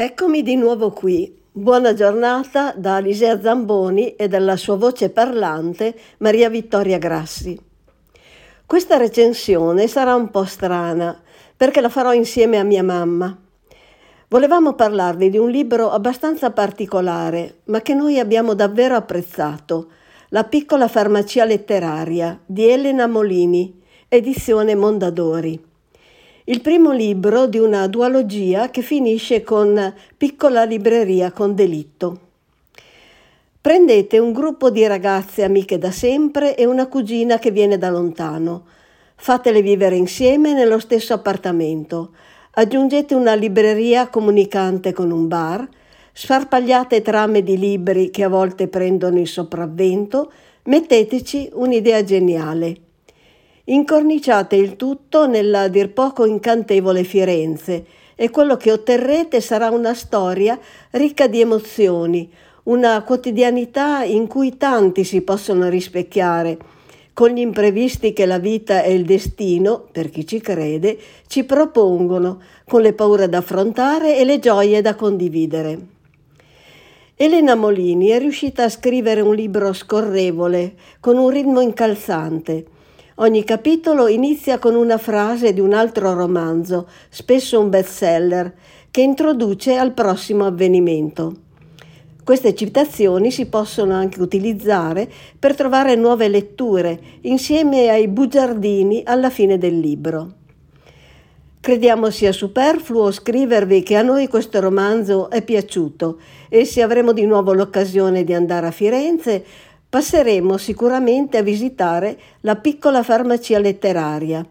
Eccomi di nuovo qui. Buona giornata da Alisea Zamboni e dalla sua voce parlante Maria Vittoria Grassi. Questa recensione sarà un po' strana perché la farò insieme a mia mamma. Volevamo parlarvi di un libro abbastanza particolare, ma che noi abbiamo davvero apprezzato, La piccola farmacia letteraria di Elena Molini, edizione Mondadori il primo libro di una duologia che finisce con Piccola libreria con delitto. Prendete un gruppo di ragazze amiche da sempre e una cugina che viene da lontano. Fatele vivere insieme nello stesso appartamento. Aggiungete una libreria comunicante con un bar, sfarpagliate trame di libri che a volte prendono il sopravvento, metteteci un'idea geniale. Incorniciate il tutto nella dir poco incantevole Firenze e quello che otterrete sarà una storia ricca di emozioni, una quotidianità in cui tanti si possono rispecchiare, con gli imprevisti che la vita e il destino, per chi ci crede, ci propongono, con le paure da affrontare e le gioie da condividere. Elena Molini è riuscita a scrivere un libro scorrevole, con un ritmo incalzante, Ogni capitolo inizia con una frase di un altro romanzo, spesso un bestseller, che introduce al prossimo avvenimento. Queste citazioni si possono anche utilizzare per trovare nuove letture insieme ai bugiardini alla fine del libro. Crediamo sia superfluo scrivervi che a noi questo romanzo è piaciuto e se avremo di nuovo l'occasione di andare a Firenze passeremo sicuramente a visitare la piccola farmacia letteraria,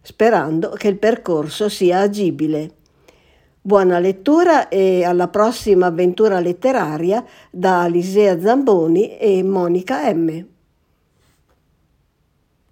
sperando che il percorso sia agibile. Buona lettura e alla prossima avventura letteraria da Alisea Zamboni e Monica M.